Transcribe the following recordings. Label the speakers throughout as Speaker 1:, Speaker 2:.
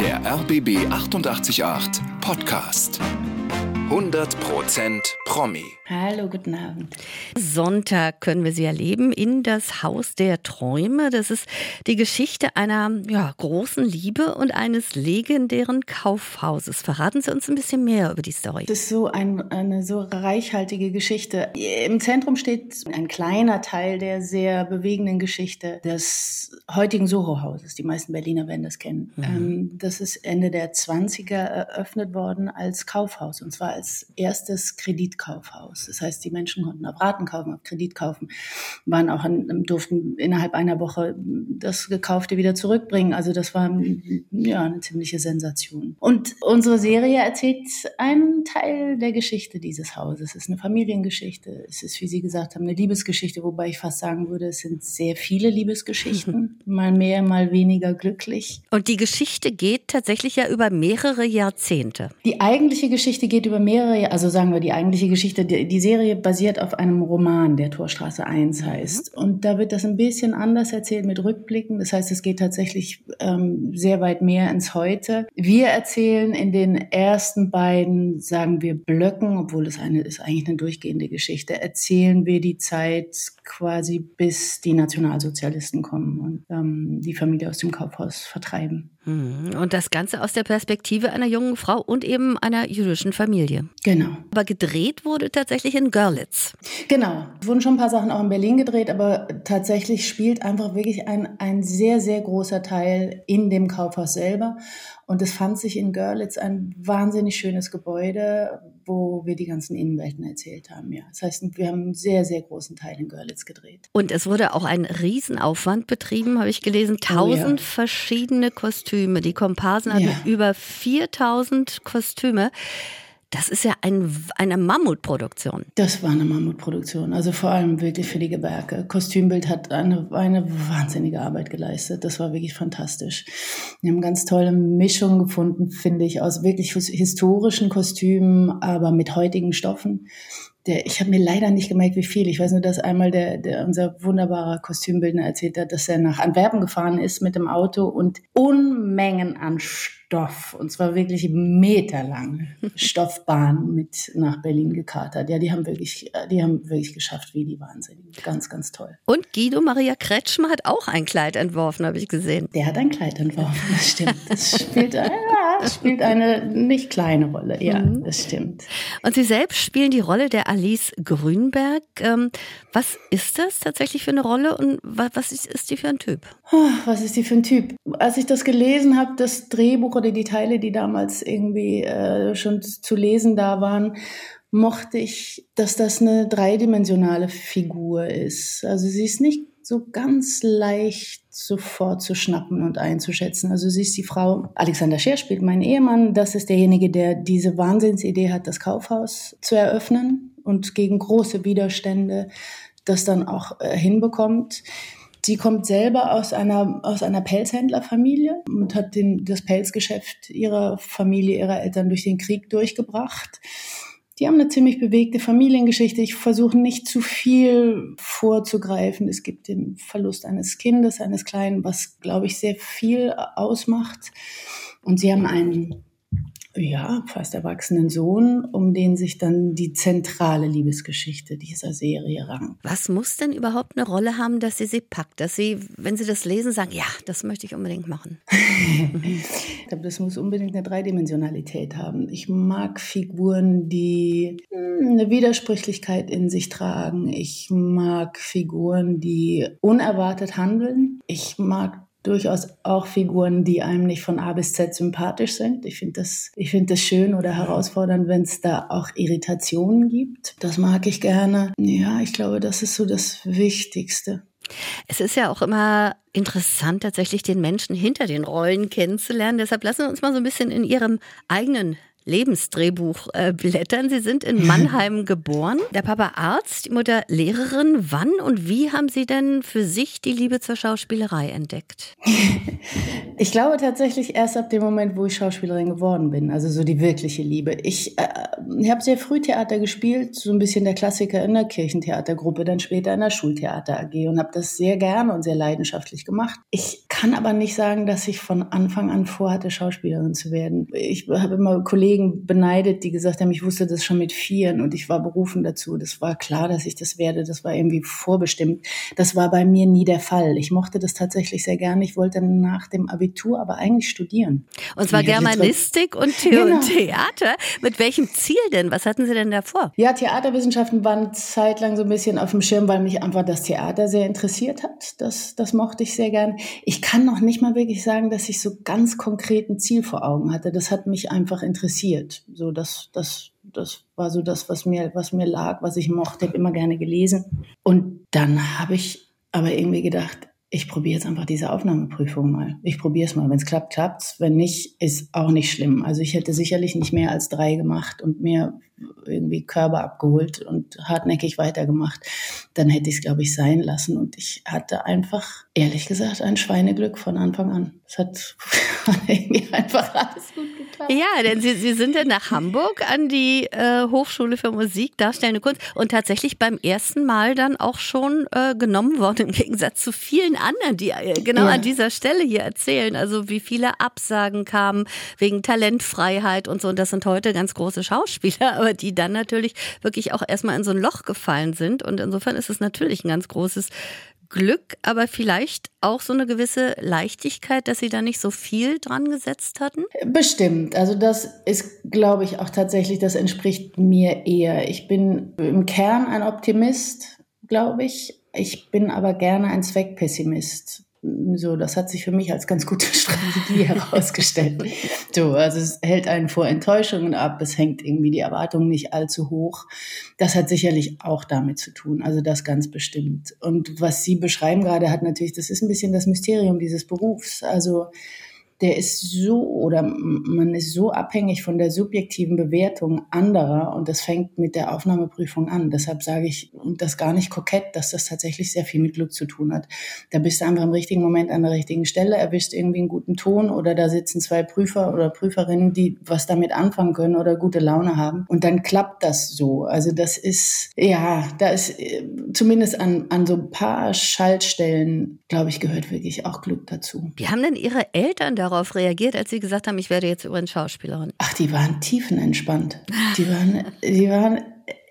Speaker 1: Der RBB 888 Podcast. 100% Promi.
Speaker 2: Hallo, guten Abend.
Speaker 3: Sonntag können wir Sie erleben in das Haus der Träume. Das ist die Geschichte einer ja, großen Liebe und eines legendären Kaufhauses. Verraten Sie uns ein bisschen mehr über die Story.
Speaker 2: Das ist so ein, eine so reichhaltige Geschichte. Im Zentrum steht ein kleiner Teil der sehr bewegenden Geschichte des heutigen Soho-Hauses. Die meisten Berliner werden das kennen. Mhm. Ähm, das ist Ende der 20er eröffnet worden als Kaufhaus und zwar als erstes Kreditkaufhaus. Das heißt, die Menschen konnten auf Raten kaufen, auf Kredit kaufen, waren auch an, durften innerhalb einer Woche das Gekaufte wieder zurückbringen. Also das war ja eine ziemliche Sensation. Und unsere Serie erzählt einen Teil der Geschichte dieses Hauses. Es ist eine Familiengeschichte. Es ist, wie Sie gesagt haben, eine Liebesgeschichte, wobei ich fast sagen würde, es sind sehr viele Liebesgeschichten. mal mehr, mal weniger glücklich.
Speaker 3: Und die Geschichte geht tatsächlich ja über mehrere Jahrzehnte.
Speaker 2: Die eigentliche Geschichte geht über mehrere, also sagen wir die eigentliche Geschichte, die, die Serie basiert auf einem Roman, der Torstraße 1 mhm. heißt. Und da wird das ein bisschen anders erzählt mit Rückblicken. Das heißt, es geht tatsächlich ähm, sehr weit mehr ins Heute. Wir erzählen in den ersten beiden, sagen wir, Blöcken, obwohl es eine ist eigentlich eine durchgehende Geschichte, erzählen wir die Zeit quasi bis die Nationalsozialisten kommen und ähm, die Familie aus dem Kaufhaus vertreiben.
Speaker 3: Mhm. Und das Ganze aus der Perspektive einer jungen Frau und eben einer jüdischen Familie.
Speaker 2: Genau.
Speaker 3: Aber gedreht wurde tatsächlich in Görlitz.
Speaker 2: Genau. Es wurden schon ein paar Sachen auch in Berlin gedreht, aber tatsächlich spielt einfach wirklich ein, ein sehr, sehr großer Teil in dem Kaufhaus selber. Und es fand sich in Görlitz ein wahnsinnig schönes Gebäude, wo wir die ganzen Innenwelten erzählt haben. Ja. Das heißt, wir haben einen sehr, sehr großen Teil in Görlitz gedreht.
Speaker 3: Und es wurde auch ein Riesenaufwand betrieben, habe ich gelesen. Tausend oh, ja. verschiedene Kostüme. Die Komparsen hatten ja. über 4000 Kostüme. Das ist ja ein, eine Mammutproduktion.
Speaker 2: Das war eine Mammutproduktion, also vor allem wirklich für die Gewerke. Kostümbild hat eine, eine wahnsinnige Arbeit geleistet. Das war wirklich fantastisch. Wir haben ganz tolle Mischungen gefunden, finde ich, aus wirklich historischen Kostümen, aber mit heutigen Stoffen der, ich habe mir leider nicht gemerkt, wie viel. Ich weiß nur, dass einmal der, der unser wunderbarer Kostümbildner erzählt hat, dass er nach Antwerpen gefahren ist mit dem Auto und Unmengen an Stoff, und zwar wirklich meterlang Stoffbahn mit nach Berlin gekatert. Ja, die haben wirklich, die haben wirklich geschafft, wie die Wahnsinnigen. Ganz, ganz toll.
Speaker 3: Und Guido Maria Kretschmer hat auch ein Kleid entworfen, habe ich gesehen.
Speaker 2: Der hat ein Kleid entworfen, das stimmt. Das spielt, ja, das spielt eine nicht kleine Rolle, ja, mhm. das stimmt.
Speaker 3: Und Sie selbst spielen die Rolle der Alice Grünberg. Ähm, was ist das tatsächlich für eine Rolle und was ist die für ein Typ?
Speaker 2: Was ist die für ein Typ? Als ich das gelesen habe, das Drehbuch oder die Teile, die damals irgendwie äh, schon zu lesen da waren, mochte ich, dass das eine dreidimensionale Figur ist. Also sie ist nicht so ganz leicht sofort zu schnappen und einzuschätzen. Also sie ist die Frau, Alexander Scher spielt meinen Ehemann, das ist derjenige, der diese Wahnsinnsidee hat, das Kaufhaus zu eröffnen und gegen große Widerstände das dann auch äh, hinbekommt. Sie kommt selber aus einer, aus einer Pelzhändlerfamilie und hat den, das Pelzgeschäft ihrer Familie, ihrer Eltern durch den Krieg durchgebracht. Die haben eine ziemlich bewegte Familiengeschichte. Ich versuche nicht zu viel vorzugreifen. Es gibt den Verlust eines Kindes, eines Kleinen, was, glaube ich, sehr viel ausmacht. Und sie haben einen ja, fast erwachsenen Sohn, um den sich dann die zentrale Liebesgeschichte dieser Serie rankt.
Speaker 3: Was muss denn überhaupt eine Rolle haben, dass sie sie packt? Dass sie, wenn sie das lesen, sagen, ja, das möchte ich unbedingt machen.
Speaker 2: ich glaube, das muss unbedingt eine Dreidimensionalität haben. Ich mag Figuren, die hm, eine Widersprüchlichkeit in sich tragen. Ich mag Figuren, die unerwartet handeln. Ich mag durchaus auch Figuren, die einem nicht von A bis Z sympathisch sind. Ich finde das, ich finde das schön oder herausfordernd, wenn es da auch Irritationen gibt. Das mag ich gerne. Ja, ich glaube, das ist so das Wichtigste.
Speaker 3: Es ist ja auch immer interessant, tatsächlich den Menschen hinter den Rollen kennenzulernen. Deshalb lassen wir uns mal so ein bisschen in ihrem eigenen Lebensdrehbuch äh, blättern. Sie sind in Mannheim geboren. Der Papa Arzt, die Mutter Lehrerin. Wann und wie haben Sie denn für sich die Liebe zur Schauspielerei entdeckt?
Speaker 2: Ich glaube tatsächlich erst ab dem Moment, wo ich Schauspielerin geworden bin. Also so die wirkliche Liebe. Ich, äh, ich habe sehr früh Theater gespielt, so ein bisschen der Klassiker in der Kirchentheatergruppe, dann später in der Schultheater AG und habe das sehr gerne und sehr leidenschaftlich gemacht. Ich kann aber nicht sagen, dass ich von Anfang an vorhatte, Schauspielerin zu werden. Ich habe immer Kollegen beneidet, die gesagt haben, ich wusste das schon mit vieren und ich war berufen dazu. Das war klar, dass ich das werde. Das war irgendwie vorbestimmt. Das war bei mir nie der Fall. Ich mochte das tatsächlich sehr gerne. Ich wollte nach dem Abitur aber eigentlich studieren.
Speaker 3: Und zwar Germanistik und The genau. Theater. Mit welchem Ziel denn? Was hatten Sie denn davor?
Speaker 2: Ja, Theaterwissenschaften waren zeitlang so ein bisschen auf dem Schirm, weil mich einfach das Theater sehr interessiert hat. Das, das mochte ich sehr gern. Ich kann noch nicht mal wirklich sagen, dass ich so ganz konkret ein Ziel vor Augen hatte. Das hat mich einfach interessiert. So, das, das, das war so das, was mir, was mir lag, was ich mochte. Habe immer gerne gelesen. Und dann habe ich aber irgendwie gedacht, ich probiere jetzt einfach diese Aufnahmeprüfung mal. Ich probiere es mal. Wenn es klappt, klappt's. Wenn nicht, ist auch nicht schlimm. Also ich hätte sicherlich nicht mehr als drei gemacht und mir irgendwie Körper abgeholt und hartnäckig weitergemacht. Dann hätte ich es, glaube ich, sein lassen. Und ich hatte einfach, ehrlich gesagt, ein Schweineglück von Anfang an. Es hat irgendwie einfach alles gut geklappt.
Speaker 3: Ja, denn Sie, Sie sind dann nach Hamburg an die äh, Hochschule für Musik, Darstellende Kunst und tatsächlich beim ersten Mal dann auch schon äh, genommen worden, im Gegensatz zu vielen anderen, die äh, genau ja. an dieser Stelle hier erzählen. Also wie viele Absagen kamen wegen Talentfreiheit und so. Und das sind heute ganz große Schauspieler, aber die dann natürlich wirklich auch erstmal in so ein Loch gefallen sind. Und insofern ist es natürlich ein ganz großes Glück, aber vielleicht auch so eine gewisse Leichtigkeit, dass Sie da nicht so viel dran gesetzt hatten?
Speaker 2: Bestimmt. Also das ist, glaube ich, auch tatsächlich, das entspricht mir eher. Ich bin im Kern ein Optimist, glaube ich. Ich bin aber gerne ein Zweckpessimist. So, das hat sich für mich als ganz gute Strategie herausgestellt. So, also es hält einen vor Enttäuschungen ab, es hängt irgendwie die Erwartungen nicht allzu hoch. Das hat sicherlich auch damit zu tun, also das ganz bestimmt. Und was Sie beschreiben gerade, hat natürlich, das ist ein bisschen das Mysterium dieses Berufs. Also der ist so oder man ist so abhängig von der subjektiven Bewertung anderer und das fängt mit der Aufnahmeprüfung an. Deshalb sage ich und das gar nicht kokett, dass das tatsächlich sehr viel mit Glück zu tun hat. Da bist du einfach im richtigen Moment an der richtigen Stelle, erwischt irgendwie einen guten Ton oder da sitzen zwei Prüfer oder Prüferinnen, die was damit anfangen können oder gute Laune haben und dann klappt das so. Also das ist ja, da ist äh, zumindest an an so ein paar Schaltstellen, glaube ich, gehört wirklich auch Glück dazu.
Speaker 3: Wie haben denn Ihre Eltern da darauf reagiert, als Sie gesagt haben, ich werde jetzt übrigens Schauspielerin?
Speaker 2: Ach, die waren tiefenentspannt. Die waren, die waren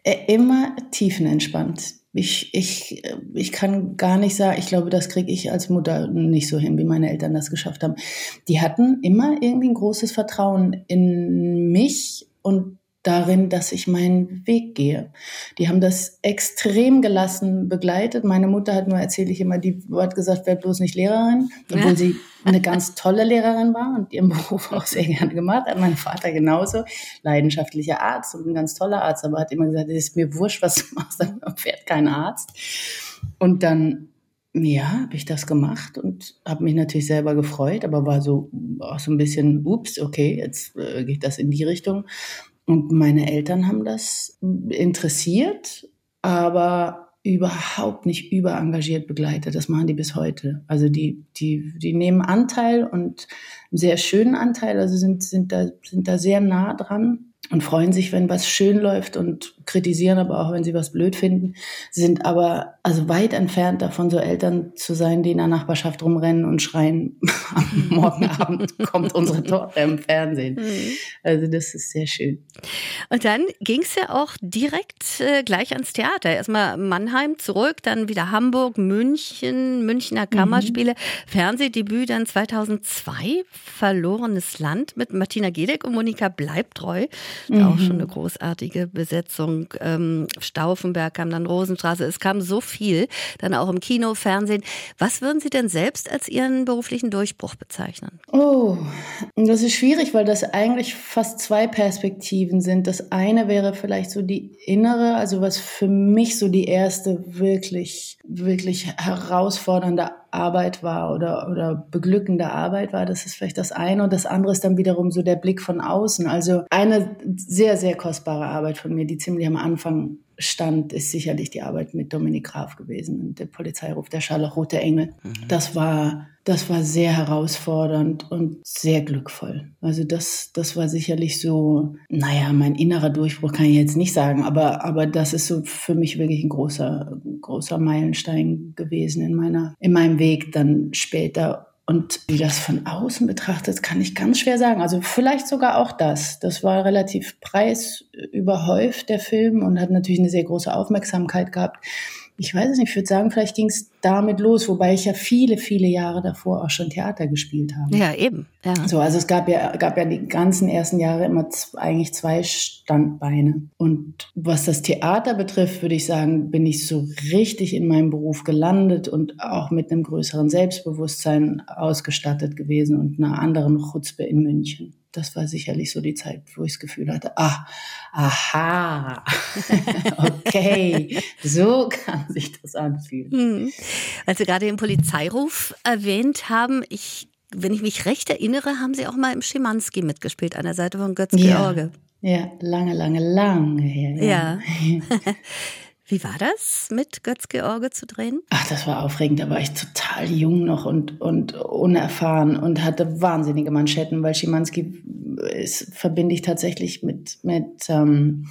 Speaker 2: äh, immer tiefenentspannt. Ich, ich, ich kann gar nicht sagen, ich glaube, das kriege ich als Mutter nicht so hin, wie meine Eltern das geschafft haben. Die hatten immer irgendwie ein großes Vertrauen in mich und darin, dass ich meinen Weg gehe. Die haben das extrem gelassen begleitet. Meine Mutter hat nur, erzähle ich immer, die hat gesagt, werd bloß nicht Lehrerin, obwohl ja. sie eine ganz tolle Lehrerin war und ihren Beruf auch sehr gerne gemacht hat. Mein Vater genauso, leidenschaftlicher Arzt und ein ganz toller Arzt, aber hat immer gesagt, es ist mir wurscht, was du machst, dann fährt kein Arzt. Und dann ja, habe ich das gemacht und habe mich natürlich selber gefreut, aber war so auch so ein bisschen, ups, okay, jetzt äh, geht das in die Richtung. Und meine Eltern haben das interessiert, aber überhaupt nicht überengagiert begleitet. Das machen die bis heute. Also die, die, die nehmen Anteil und einen sehr schönen Anteil, also sind, sind, da, sind da sehr nah dran und freuen sich, wenn was schön läuft und kritisieren aber auch, wenn sie was blöd finden, sind aber also weit entfernt davon, so Eltern zu sein, die in der Nachbarschaft rumrennen und schreien, am Morgenabend kommt unsere Tochter im Fernsehen. Mhm. Also das ist sehr schön.
Speaker 3: Und dann ging es ja auch direkt äh, gleich ans Theater. Erstmal Mannheim zurück, dann wieder Hamburg, München, Münchner mhm. Kammerspiele, mhm. Fernsehdebüt dann 2002, Verlorenes Land mit Martina Gedeck und Monika Bleibtreu. Mhm. Auch schon eine großartige Besetzung. Ähm, Stauffenberg kam dann Rosenstraße. Es kam so viel, dann auch im Kino, Fernsehen. Was würden Sie denn selbst als Ihren beruflichen Durchbruch bezeichnen?
Speaker 2: Oh, das ist schwierig, weil das eigentlich fast zwei Perspektiven sind. Das eine wäre vielleicht so die innere, also was für mich so die erste wirklich, wirklich herausfordernde Arbeit war oder, oder beglückende Arbeit war. Das ist vielleicht das eine. Und das andere ist dann wiederum so der Blick von außen. Also eine sehr, sehr kostbare Arbeit von mir, die ziemlich am Anfang stand, ist sicherlich die Arbeit mit Dominik Graf gewesen und der Polizeiruf der Scharlachrote Engel. Mhm. Das war, das war sehr herausfordernd und sehr glückvoll. Also das, das war sicherlich so, naja, mein innerer Durchbruch kann ich jetzt nicht sagen, aber, aber das ist so für mich wirklich ein großer, großer Meilenstein gewesen in meiner, in meinem Weg dann später. Und wie das von außen betrachtet, kann ich ganz schwer sagen. Also vielleicht sogar auch das. Das war relativ preisüberhäuft, der Film, und hat natürlich eine sehr große Aufmerksamkeit gehabt ich weiß es nicht, ich würde sagen, vielleicht ging es damit los, wobei ich ja viele, viele Jahre davor auch schon Theater gespielt habe.
Speaker 3: Ja, eben. Ja.
Speaker 2: So, also es gab ja, gab ja die ganzen ersten Jahre immer eigentlich zwei Standbeine. Und was das Theater betrifft, würde ich sagen, bin ich so richtig in meinem Beruf gelandet und auch mit einem größeren Selbstbewusstsein ausgestattet gewesen und einer anderen Chutzpe in München das war sicherlich so die Zeit, wo ich das Gefühl hatte, ah, aha, okay, so kann sich das anfühlen. Hm.
Speaker 3: Weil Sie gerade den Polizeiruf erwähnt haben, ich, wenn ich mich recht erinnere, haben Sie auch mal im Schimanski mitgespielt, an der Seite von Götz George.
Speaker 2: Ja, ja lange, lange, lange her.
Speaker 3: Ja. ja. Wie war das, mit Götz-George zu drehen?
Speaker 2: Ach, das war aufregend. Da war ich total jung noch und, und unerfahren und hatte wahnsinnige Manschetten, weil Schimanski ist, verbinde ich tatsächlich mit, mit ähm,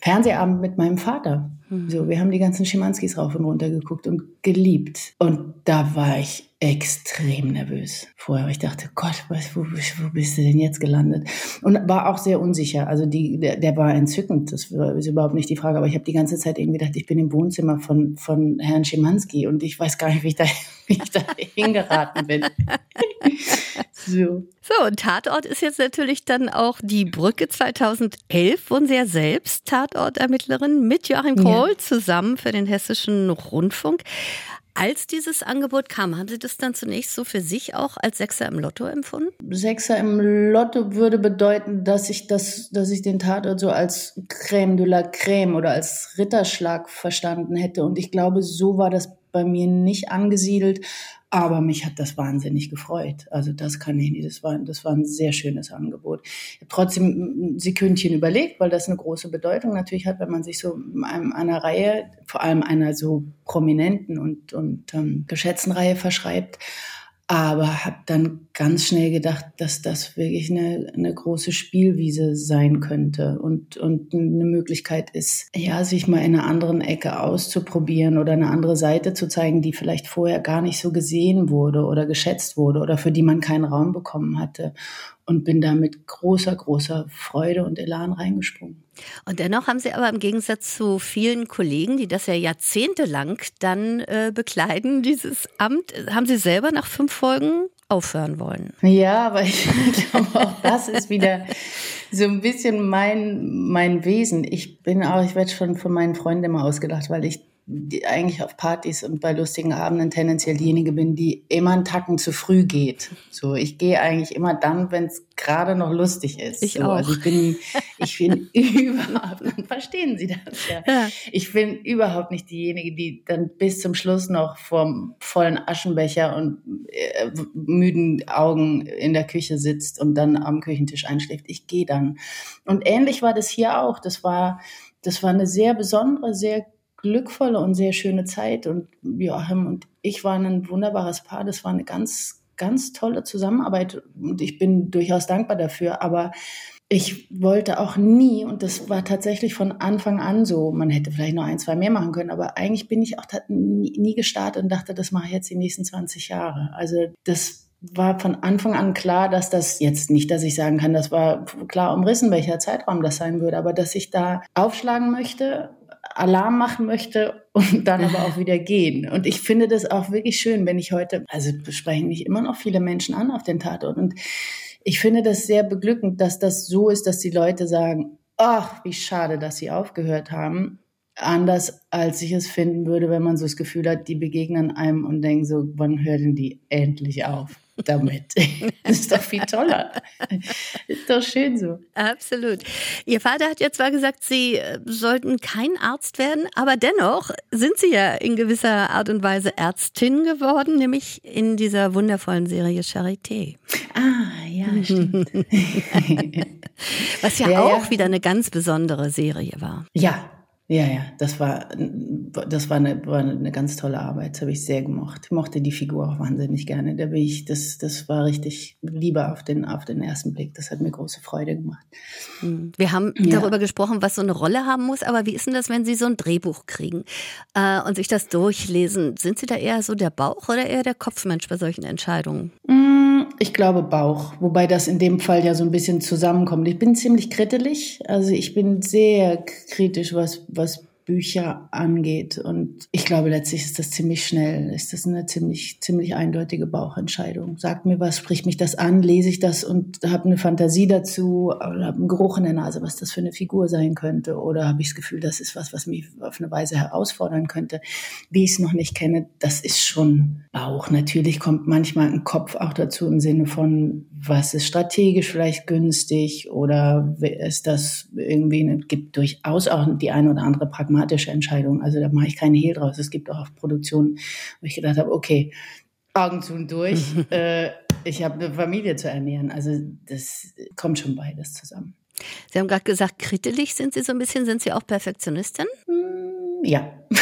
Speaker 2: Fernsehabend mit meinem Vater. Mhm. So, wir haben die ganzen Schimanskis rauf und runter geguckt und geliebt. Und da war ich extrem nervös vorher. Ich dachte, Gott, was, wo, wo bist du denn jetzt gelandet? Und war auch sehr unsicher. Also die, der, der war entzückend, das ist überhaupt nicht die Frage. Aber ich habe die ganze Zeit irgendwie gedacht, ich bin im Wohnzimmer von, von Herrn Schimanski und ich weiß gar nicht, wie ich da, wie ich da hingeraten bin.
Speaker 3: so. So, und Tatort ist jetzt natürlich dann auch die Brücke 2011, wurden Sie ja selbst Tatortermittlerin mit Joachim Kohl ja. zusammen für den Hessischen Rundfunk. Als dieses Angebot kam, haben Sie das dann zunächst so für sich auch als Sechser im Lotto empfunden?
Speaker 2: Sechser im Lotto würde bedeuten, dass ich das, dass ich den Tatort so als Crème de la Crème oder als Ritterschlag verstanden hätte. Und ich glaube, so war das bei mir nicht angesiedelt. Aber mich hat das wahnsinnig gefreut. Also das kann ich nicht. Das war, das war ein sehr schönes Angebot. Trotzdem ein Sekündchen überlegt, weil das eine große Bedeutung natürlich hat, wenn man sich so einer Reihe, vor allem einer so prominenten und, und ähm, geschätzten Reihe verschreibt aber habe dann ganz schnell gedacht, dass das wirklich eine, eine große Spielwiese sein könnte und, und eine Möglichkeit ist, ja, sich mal in einer anderen Ecke auszuprobieren oder eine andere Seite zu zeigen, die vielleicht vorher gar nicht so gesehen wurde oder geschätzt wurde oder für die man keinen Raum bekommen hatte und bin da mit großer, großer Freude und Elan reingesprungen.
Speaker 3: Und dennoch haben Sie aber im Gegensatz zu vielen Kollegen, die das ja jahrzehntelang dann äh, bekleiden, dieses Amt, haben Sie selber nach fünf Folgen aufhören wollen.
Speaker 2: Ja, aber ich glaube, auch das ist wieder so ein bisschen mein, mein Wesen. Ich bin auch, ich werde schon von meinen Freunden immer ausgedacht, weil ich eigentlich auf Partys und bei lustigen Abenden tendenziell diejenige bin, die immer einen Tacken zu früh geht. So, ich gehe eigentlich immer dann, wenn es gerade noch lustig ist.
Speaker 3: Ich
Speaker 2: so,
Speaker 3: auch.
Speaker 2: Also ich bin, ich bin überhaupt, dann verstehen Sie das ja. ja. Ich bin überhaupt nicht diejenige, die dann bis zum Schluss noch vorm vollen Aschenbecher und äh, müden Augen in der Küche sitzt und dann am Küchentisch einschläft. Ich gehe dann. Und ähnlich war das hier auch. Das war, das war eine sehr besondere, sehr glückvolle und sehr schöne Zeit. Und Joachim und ich waren ein wunderbares Paar. Das war eine ganz, ganz tolle Zusammenarbeit und ich bin durchaus dankbar dafür. Aber ich wollte auch nie, und das war tatsächlich von Anfang an so, man hätte vielleicht noch ein, zwei mehr machen können, aber eigentlich bin ich auch nie, nie gestartet und dachte, das mache ich jetzt die nächsten 20 Jahre. Also das war von Anfang an klar, dass das jetzt nicht, dass ich sagen kann, das war klar umrissen, welcher Zeitraum das sein würde, aber dass ich da aufschlagen möchte Alarm machen möchte und dann aber auch wieder gehen. Und ich finde das auch wirklich schön, wenn ich heute, also sprechen mich immer noch viele Menschen an auf den Tatort. Und ich finde das sehr beglückend, dass das so ist, dass die Leute sagen, ach, wie schade, dass sie aufgehört haben. Anders als ich es finden würde, wenn man so das Gefühl hat, die begegnen einem und denken so, wann hört denn die endlich auf? Damit. Das ist doch viel toller. Ist doch schön so.
Speaker 3: Absolut. Ihr Vater hat ja zwar gesagt, Sie äh, sollten kein Arzt werden, aber dennoch sind Sie ja in gewisser Art und Weise Ärztin geworden, nämlich in dieser wundervollen Serie Charité.
Speaker 2: Ah, ja, stimmt.
Speaker 3: Was ja, ja auch ja. wieder eine ganz besondere Serie war.
Speaker 2: Ja, ja, ja, das war, das war eine, war eine ganz tolle Arbeit. Das habe ich sehr gemocht. Ich mochte die Figur auch wahnsinnig gerne. Da bin ich, das, das war richtig Liebe auf den, auf den ersten Blick. Das hat mir große Freude gemacht.
Speaker 3: Hm. Wir haben ja. darüber gesprochen, was so eine Rolle haben muss. Aber wie ist denn das, wenn Sie so ein Drehbuch kriegen äh, und sich das durchlesen? Sind Sie da eher so der Bauch oder eher der Kopfmensch bei solchen Entscheidungen?
Speaker 2: Hm, ich glaube Bauch, wobei das in dem Fall ja so ein bisschen zusammenkommt. Ich bin ziemlich krittelig. Also ich bin sehr kritisch, was was Bücher angeht. Und ich glaube, letztlich ist das ziemlich schnell, ist das eine ziemlich, ziemlich eindeutige Bauchentscheidung. Sagt mir was, spricht mich das an, lese ich das und habe eine Fantasie dazu habe einen Geruch in der Nase, was das für eine Figur sein könnte. Oder habe ich das Gefühl, das ist was, was mich auf eine Weise herausfordern könnte, wie ich es noch nicht kenne. Das ist schon Bauch. Natürlich kommt manchmal ein Kopf auch dazu im Sinne von, was ist strategisch vielleicht günstig oder ist das irgendwie, gibt durchaus auch die eine oder andere pragmatische Entscheidung. Also da mache ich keinen Hehl draus. Es gibt auch Produktionen, wo ich gedacht habe, okay, Augen zu und durch. äh, ich habe eine Familie zu ernähren. Also das kommt schon beides zusammen.
Speaker 3: Sie haben gerade gesagt, kritisch sind Sie so ein bisschen. Sind Sie auch Perfektionistin?
Speaker 2: Mm, ja.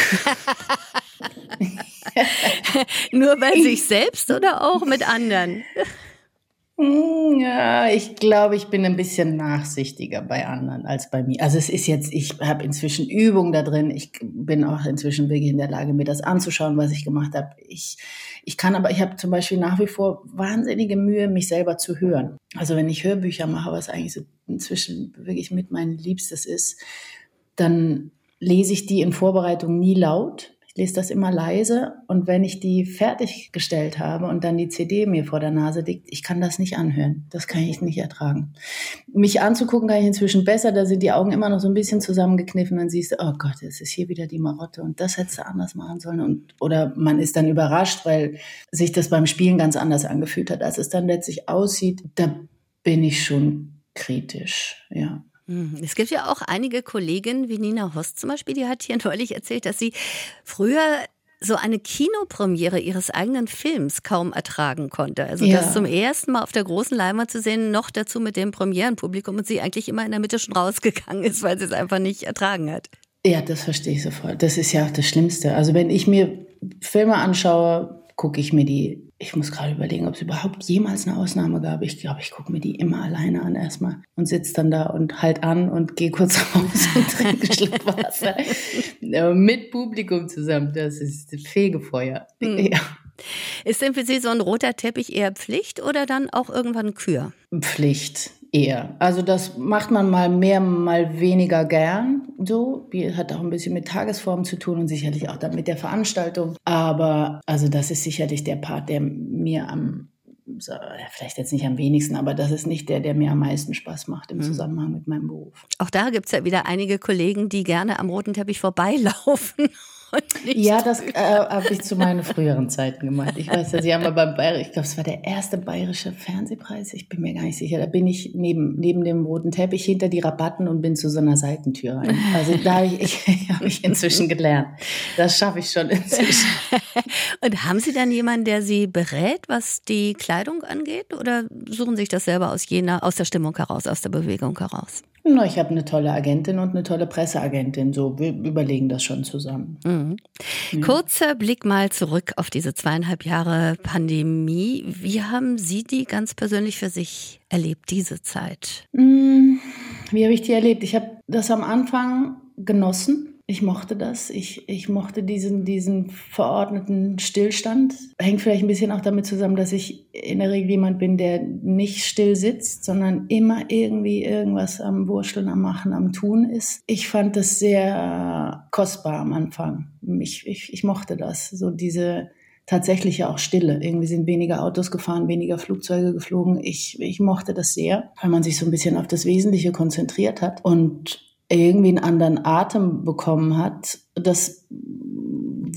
Speaker 3: Nur bei sich selbst oder auch mit anderen?
Speaker 2: Hm, ja, ich glaube, ich bin ein bisschen nachsichtiger bei anderen als bei mir. Also es ist jetzt, ich habe inzwischen Übung da drin. Ich bin auch inzwischen wirklich in der Lage, mir das anzuschauen, was ich gemacht habe. Ich, ich kann aber, ich habe zum Beispiel nach wie vor wahnsinnige Mühe, mich selber zu hören. Also wenn ich Hörbücher mache, was eigentlich so inzwischen wirklich mit mein Liebstes ist, dann lese ich die in Vorbereitung nie laut, lese das immer leise und wenn ich die fertiggestellt habe und dann die CD mir vor der Nase liegt, ich kann das nicht anhören. Das kann ich nicht ertragen. Mich anzugucken kann ich inzwischen besser, da sind die Augen immer noch so ein bisschen zusammengekniffen, dann siehst du, oh Gott, es ist hier wieder die Marotte und das hättest du anders machen sollen und oder man ist dann überrascht, weil sich das beim Spielen ganz anders angefühlt hat, als es dann letztlich aussieht. Da bin ich schon kritisch, ja.
Speaker 3: Mhm. Es gibt ja auch einige Kolleginnen, wie Nina Host zum Beispiel, die hat hier neulich erzählt, dass sie früher so eine Kinopremiere ihres eigenen Films kaum ertragen konnte. Also ja. das zum ersten Mal auf der großen Leinwand zu sehen, noch dazu mit dem Premierenpublikum und sie eigentlich immer in der Mitte schon rausgegangen ist, weil sie es einfach nicht ertragen hat.
Speaker 2: Ja, das verstehe ich sofort. Das ist ja auch das Schlimmste. Also wenn ich mir Filme anschaue, gucke ich mir die ich muss gerade überlegen, ob es überhaupt jemals eine Ausnahme gab. Ich glaube, ich gucke mir die immer alleine an erstmal und sitze dann da und halt an und gehe kurz raus und trinke Schluck Wasser. Mit Publikum zusammen. Das ist Fegefeuer. Mhm. Ja.
Speaker 3: Ist denn für Sie so ein roter Teppich eher Pflicht oder dann auch irgendwann Kür?
Speaker 2: Pflicht eher. Also das macht man mal mehr, mal weniger gern. So, hat auch ein bisschen mit Tagesform zu tun und sicherlich auch dann mit der Veranstaltung. Aber also das ist sicherlich der Part, der mir am so, vielleicht jetzt nicht am wenigsten, aber das ist nicht der, der mir am meisten Spaß macht im hm. Zusammenhang mit meinem Beruf.
Speaker 3: Auch da gibt es ja wieder einige Kollegen, die gerne am roten Teppich vorbeilaufen
Speaker 2: ja, das äh, habe ich zu meinen früheren Zeiten gemacht. Ich weiß ja, Sie haben aber beim Bayer, ich glaube, es war der erste bayerische Fernsehpreis, ich bin mir gar nicht sicher. Da bin ich neben, neben dem roten Teppich hinter die Rabatten und bin zu so einer Seitentür rein. Also da habe ich, ich, hab ich inzwischen gelernt. Das schaffe ich schon inzwischen.
Speaker 3: und haben Sie dann jemanden, der Sie berät, was die Kleidung angeht? Oder suchen Sie sich das selber aus jener, aus der Stimmung heraus, aus der Bewegung heraus?
Speaker 2: Na, ich habe eine tolle Agentin und eine tolle Presseagentin. So, wir überlegen das schon zusammen.
Speaker 3: Mhm. Ja. Kurzer Blick mal zurück auf diese zweieinhalb Jahre Pandemie. Wie haben Sie die ganz persönlich für sich erlebt, diese Zeit?
Speaker 2: Mm, wie habe ich die erlebt? Ich habe das am Anfang genossen ich mochte das. Ich, ich mochte diesen, diesen verordneten Stillstand. Hängt vielleicht ein bisschen auch damit zusammen, dass ich in der Regel jemand bin, der nicht still sitzt, sondern immer irgendwie irgendwas am Wursteln, am Machen, am Tun ist. Ich fand das sehr kostbar am Anfang. Ich, ich, ich mochte das. So diese tatsächliche auch Stille. Irgendwie sind weniger Autos gefahren, weniger Flugzeuge geflogen. Ich, ich mochte das sehr, weil man sich so ein bisschen auf das Wesentliche konzentriert hat. Und irgendwie einen anderen Atem bekommen hat, das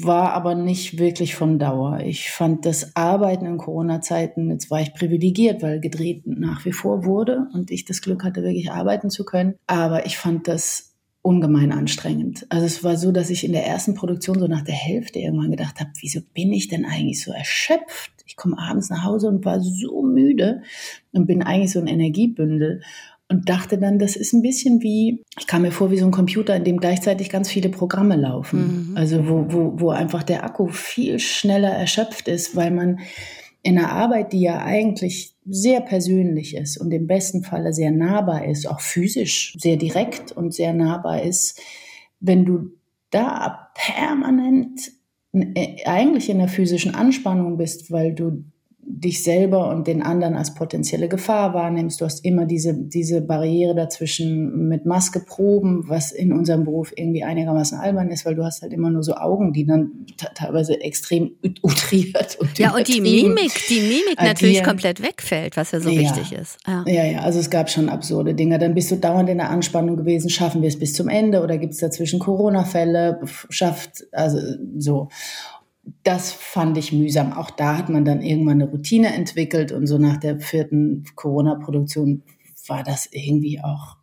Speaker 2: war aber nicht wirklich von Dauer. Ich fand das Arbeiten in Corona-Zeiten, jetzt war ich privilegiert, weil gedreht nach wie vor wurde und ich das Glück hatte, wirklich arbeiten zu können. Aber ich fand das ungemein anstrengend. Also es war so, dass ich in der ersten Produktion so nach der Hälfte irgendwann gedacht habe, wieso bin ich denn eigentlich so erschöpft? Ich komme abends nach Hause und war so müde und bin eigentlich so ein Energiebündel und dachte dann, das ist ein bisschen wie, ich kam mir vor wie so ein Computer, in dem gleichzeitig ganz viele Programme laufen. Mhm. Also wo, wo, wo einfach der Akku viel schneller erschöpft ist, weil man in einer Arbeit, die ja eigentlich sehr persönlich ist und im besten Falle sehr nahbar ist, auch physisch sehr direkt und sehr nahbar ist, wenn du da permanent äh, eigentlich in der physischen Anspannung bist, weil du dich selber und den anderen als potenzielle Gefahr wahrnimmst. Du hast immer diese, diese Barriere dazwischen mit Maske proben, was in unserem Beruf irgendwie einigermaßen albern ist, weil du hast halt immer nur so Augen, die dann teilweise extrem utriert
Speaker 3: und Ja, und die Mimik, die Mimik agieren. natürlich komplett wegfällt, was ja so ja. wichtig ist.
Speaker 2: Ja. ja, ja, also es gab schon absurde Dinge. Dann bist du dauernd in der Anspannung gewesen, schaffen wir es bis zum Ende oder gibt es dazwischen Corona-Fälle, schafft, also so das fand ich mühsam. Auch da hat man dann irgendwann eine Routine entwickelt und so nach der vierten Corona-Produktion war das irgendwie auch,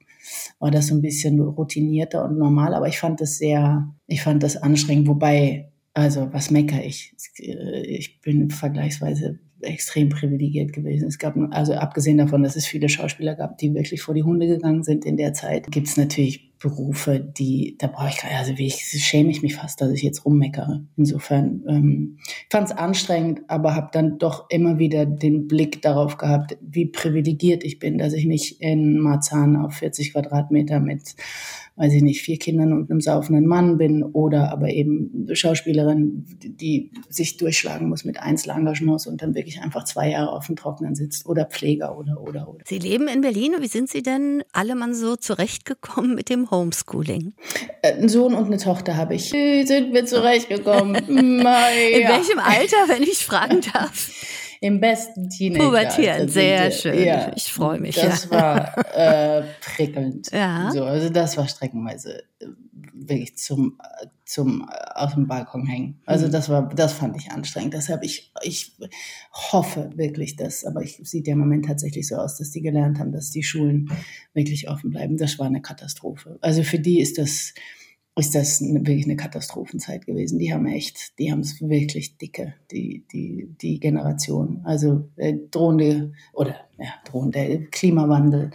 Speaker 2: war das so ein bisschen routinierter und normal. Aber ich fand das sehr, ich fand das anstrengend. Wobei, also was meckere ich? Ich bin vergleichsweise extrem privilegiert gewesen. Es gab, also abgesehen davon, dass es viele Schauspieler gab, die wirklich vor die Hunde gegangen sind in der Zeit, gibt es natürlich Berufe, die, da brauche ich, also wie ich, schäme ich mich fast, dass ich jetzt rummeckere. Insofern ähm, fand es anstrengend, aber habe dann doch immer wieder den Blick darauf gehabt, wie privilegiert ich bin, dass ich nicht in Marzahn auf 40 Quadratmeter mit weiß ich nicht, vier Kindern und einem saufenden Mann bin oder aber eben Schauspielerin, die sich durchschlagen muss mit Einzelengagements und dann wirklich einfach zwei Jahre auf dem Trockenen sitzt oder Pfleger oder, oder, oder.
Speaker 3: Sie leben in Berlin. Wie sind Sie denn alle Mann so zurechtgekommen mit dem Homeschooling?
Speaker 2: Äh, ein Sohn und eine Tochter habe ich. Sind wir zurechtgekommen? in
Speaker 3: welchem Alter, wenn ich fragen darf?
Speaker 2: im besten Teenager.
Speaker 3: Pubertieren, sehr schön. Ja, ich freue mich.
Speaker 2: Das ja. war äh, prickelnd. Ja. So, also das war streckenweise äh, wirklich zum, zum äh, aus dem Balkon hängen. Also mhm. das war, das fand ich anstrengend. Deshalb ich, ich hoffe wirklich, dass, aber es sieht ja im Moment tatsächlich so aus, dass die gelernt haben, dass die Schulen wirklich offen bleiben. Das war eine Katastrophe. Also für die ist das ist das wirklich eine Katastrophenzeit gewesen. Die haben echt, die haben es wirklich dicke, die, die, die Generation. Also äh, drohende, oder ja, drohende Klimawandel,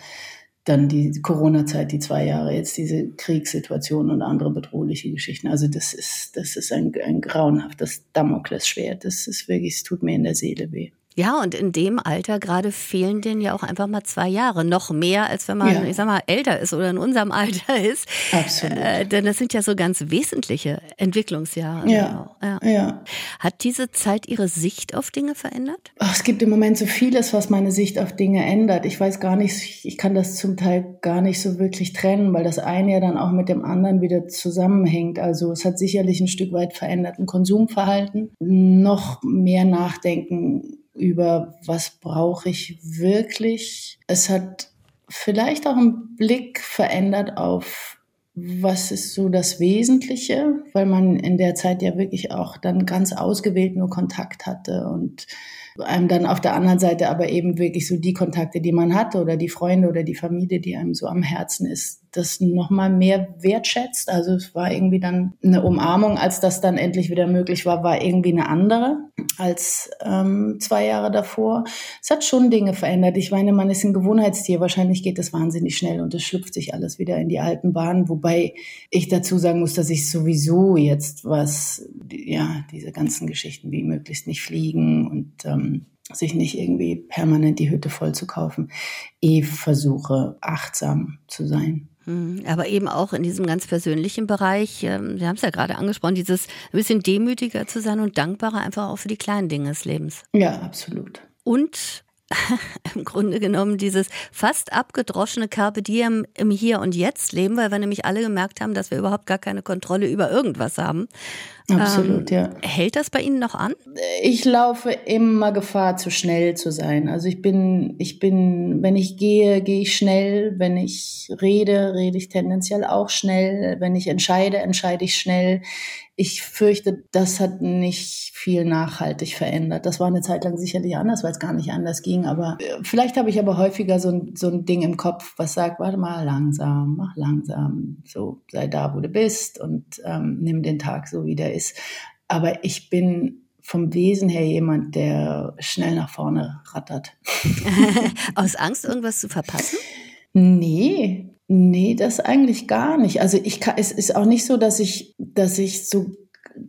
Speaker 2: dann die Corona-Zeit, die zwei Jahre, jetzt diese Kriegssituation und andere bedrohliche Geschichten. Also das ist, das ist ein, ein grauenhaftes Damoklesschwert. Das ist wirklich, es tut mir in der Seele weh.
Speaker 3: Ja, und in dem Alter gerade fehlen denen ja auch einfach mal zwei Jahre. Noch mehr, als wenn man, ja. ich sag mal, älter ist oder in unserem Alter ist.
Speaker 2: Absolut. Äh,
Speaker 3: denn das sind ja so ganz wesentliche Entwicklungsjahre.
Speaker 2: Ja. ja. ja.
Speaker 3: Hat diese Zeit Ihre Sicht auf Dinge verändert?
Speaker 2: Ach, es gibt im Moment so vieles, was meine Sicht auf Dinge ändert. Ich weiß gar nicht, ich kann das zum Teil gar nicht so wirklich trennen, weil das eine ja dann auch mit dem anderen wieder zusammenhängt. Also es hat sicherlich ein Stück weit verändert ein Konsumverhalten. Noch mehr nachdenken über was brauche ich wirklich. Es hat vielleicht auch einen Blick verändert auf was ist so das Wesentliche, weil man in der Zeit ja wirklich auch dann ganz ausgewählt nur Kontakt hatte und einem dann auf der anderen Seite aber eben wirklich so die Kontakte, die man hatte oder die Freunde oder die Familie, die einem so am Herzen ist, das nochmal mehr wertschätzt. Also es war irgendwie dann eine Umarmung, als das dann endlich wieder möglich war, war irgendwie eine andere als ähm, zwei Jahre davor. Es hat schon Dinge verändert. Ich meine, man ist ein Gewohnheitstier. Wahrscheinlich geht das wahnsinnig schnell und es schlüpft sich alles wieder in die alten Bahnen. Wobei ich dazu sagen muss, dass ich sowieso jetzt was, ja, diese ganzen Geschichten wie möglichst nicht fliegen und ähm, sich nicht irgendwie permanent die Hütte voll zu kaufen, eh versuche, achtsam zu sein.
Speaker 3: Hm, aber eben auch in diesem ganz persönlichen Bereich, ähm, Sie haben es ja gerade angesprochen, dieses ein bisschen demütiger zu sein und dankbarer einfach auch für die kleinen Dinge des Lebens.
Speaker 2: Ja, absolut.
Speaker 3: Und im Grunde genommen dieses fast abgedroschene Carpe Diem im Hier und Jetzt leben, weil wir nämlich alle gemerkt haben, dass wir überhaupt gar keine Kontrolle über irgendwas haben.
Speaker 2: Absolut, ähm, ja.
Speaker 3: Hält das bei Ihnen noch an?
Speaker 2: Ich laufe immer Gefahr, zu schnell zu sein. Also ich bin, ich bin, wenn ich gehe, gehe ich schnell. Wenn ich rede, rede ich tendenziell auch schnell. Wenn ich entscheide, entscheide ich schnell. Ich fürchte, das hat nicht viel nachhaltig verändert. Das war eine Zeit lang sicherlich anders, weil es gar nicht anders ging. Aber äh, vielleicht habe ich aber häufiger so ein, so ein Ding im Kopf, was sagt, warte mal, langsam, mach langsam, so sei da, wo du bist und ähm, nimm den Tag so, wie der ist. Aber ich bin vom Wesen her jemand, der schnell nach vorne rattert.
Speaker 3: Aus Angst, irgendwas zu verpassen?
Speaker 2: Nee, Nee, das eigentlich gar nicht. Also ich kann, es ist auch nicht so, dass ich, dass ich so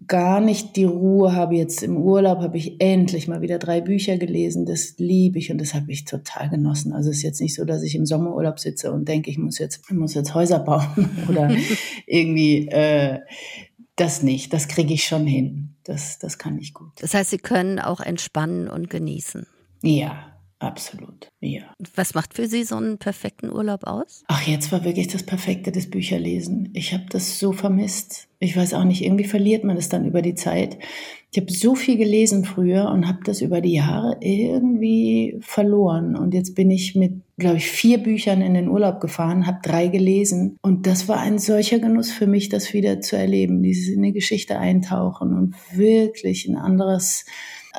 Speaker 2: gar nicht die Ruhe habe. Jetzt im Urlaub habe ich endlich mal wieder drei Bücher gelesen. Das liebe ich und das habe ich total genossen. Also es ist jetzt nicht so, dass ich im Sommerurlaub sitze und denke, ich muss jetzt, ich muss jetzt Häuser bauen oder irgendwie äh, das nicht. Das kriege ich schon hin. Das, das kann ich gut.
Speaker 3: Das heißt, Sie können auch entspannen und genießen.
Speaker 2: Ja, Absolut, ja.
Speaker 3: Was macht für Sie so einen perfekten Urlaub aus?
Speaker 2: Ach, jetzt war wirklich das Perfekte, das Bücherlesen. Ich habe das so vermisst. Ich weiß auch nicht, irgendwie verliert man es dann über die Zeit. Ich habe so viel gelesen früher und habe das über die Jahre irgendwie verloren. Und jetzt bin ich mit, glaube ich, vier Büchern in den Urlaub gefahren, habe drei gelesen. Und das war ein solcher Genuss für mich, das wieder zu erleben, dieses in die Geschichte eintauchen und wirklich ein anderes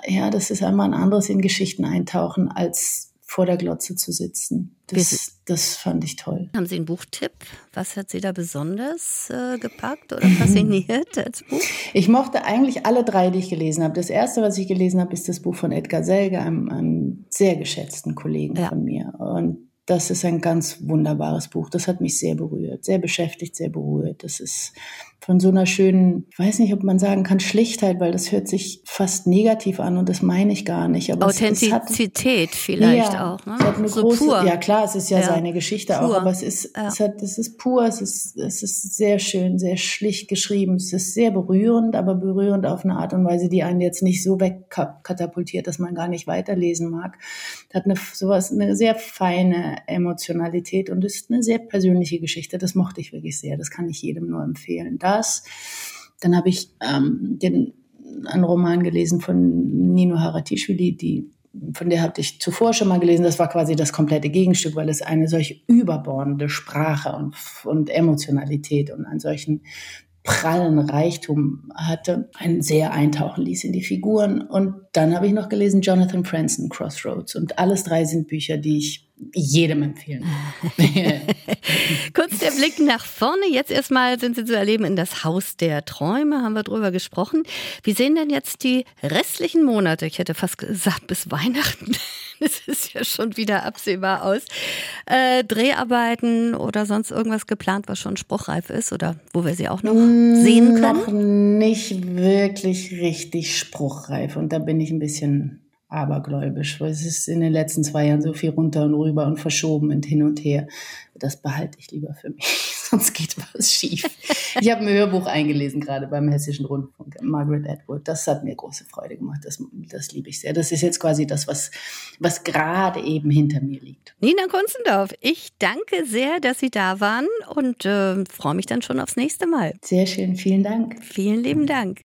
Speaker 2: ja, das ist einmal ein anderes in Geschichten eintauchen, als vor der Glotze zu sitzen. Das, das fand ich toll.
Speaker 3: Haben Sie einen Buchtipp? Was hat Sie da besonders äh, gepackt oder fasziniert als Buch?
Speaker 2: Ich mochte eigentlich alle drei, die ich gelesen habe. Das erste, was ich gelesen habe, ist das Buch von Edgar Selge, einem, einem sehr geschätzten Kollegen ja. von mir. Und das ist ein ganz wunderbares Buch. Das hat mich sehr berührt, sehr beschäftigt, sehr berührt. Das ist von so einer schönen, ich weiß nicht, ob man sagen kann, Schlichtheit, weil das hört sich fast negativ an und das meine ich gar nicht.
Speaker 3: Aber Authentizität es, es hat, vielleicht ja, auch. Ne?
Speaker 2: Es hat eine so große, pur. Ja klar, es ist ja, ja. seine Geschichte pur. auch, aber es ist, ja. es hat, es ist pur, es ist, es ist sehr schön, sehr schlicht geschrieben. Es ist sehr berührend, aber berührend auf eine Art und Weise, die einen jetzt nicht so wegkatapultiert, dass man gar nicht weiterlesen mag. Es hat eine, sowas, eine sehr feine Emotionalität und ist eine sehr persönliche Geschichte. Das mochte ich wirklich sehr. Das kann ich jedem nur empfehlen das. Dann habe ich ähm, den, einen Roman gelesen von Nino Haratischvili, die von der hatte ich zuvor schon mal gelesen. Das war quasi das komplette Gegenstück, weil es eine solche überbordende Sprache und, und Emotionalität und einen solchen prallen Reichtum hatte, einen sehr eintauchen ließ in die Figuren. Und dann habe ich noch gelesen Jonathan Franzen, Crossroads. Und alles drei sind Bücher, die ich jedem empfehlen.
Speaker 3: Kurz der Blick nach vorne. Jetzt erstmal sind Sie zu erleben in das Haus der Träume, haben wir drüber gesprochen. Wie sehen denn jetzt die restlichen Monate, ich hätte fast gesagt bis Weihnachten, das ist ja schon wieder absehbar aus, äh, Dreharbeiten oder sonst irgendwas geplant, was schon spruchreif ist oder wo wir sie auch noch mm, sehen können?
Speaker 2: Noch nicht wirklich richtig spruchreif und da bin ich ein bisschen abergläubisch, weil es ist in den letzten zwei Jahren so viel runter und rüber und verschoben und hin und her. Das behalte ich lieber für mich, sonst geht was schief. Ich habe ein Hörbuch eingelesen, gerade beim Hessischen Rundfunk, Margaret Atwood. Das hat mir große Freude gemacht. Das, das liebe ich sehr. Das ist jetzt quasi das, was, was gerade eben hinter mir liegt.
Speaker 3: Nina Kunzendorf, ich danke sehr, dass Sie da waren und äh, freue mich dann schon aufs nächste Mal.
Speaker 2: Sehr schön, vielen Dank.
Speaker 3: Vielen lieben Dank.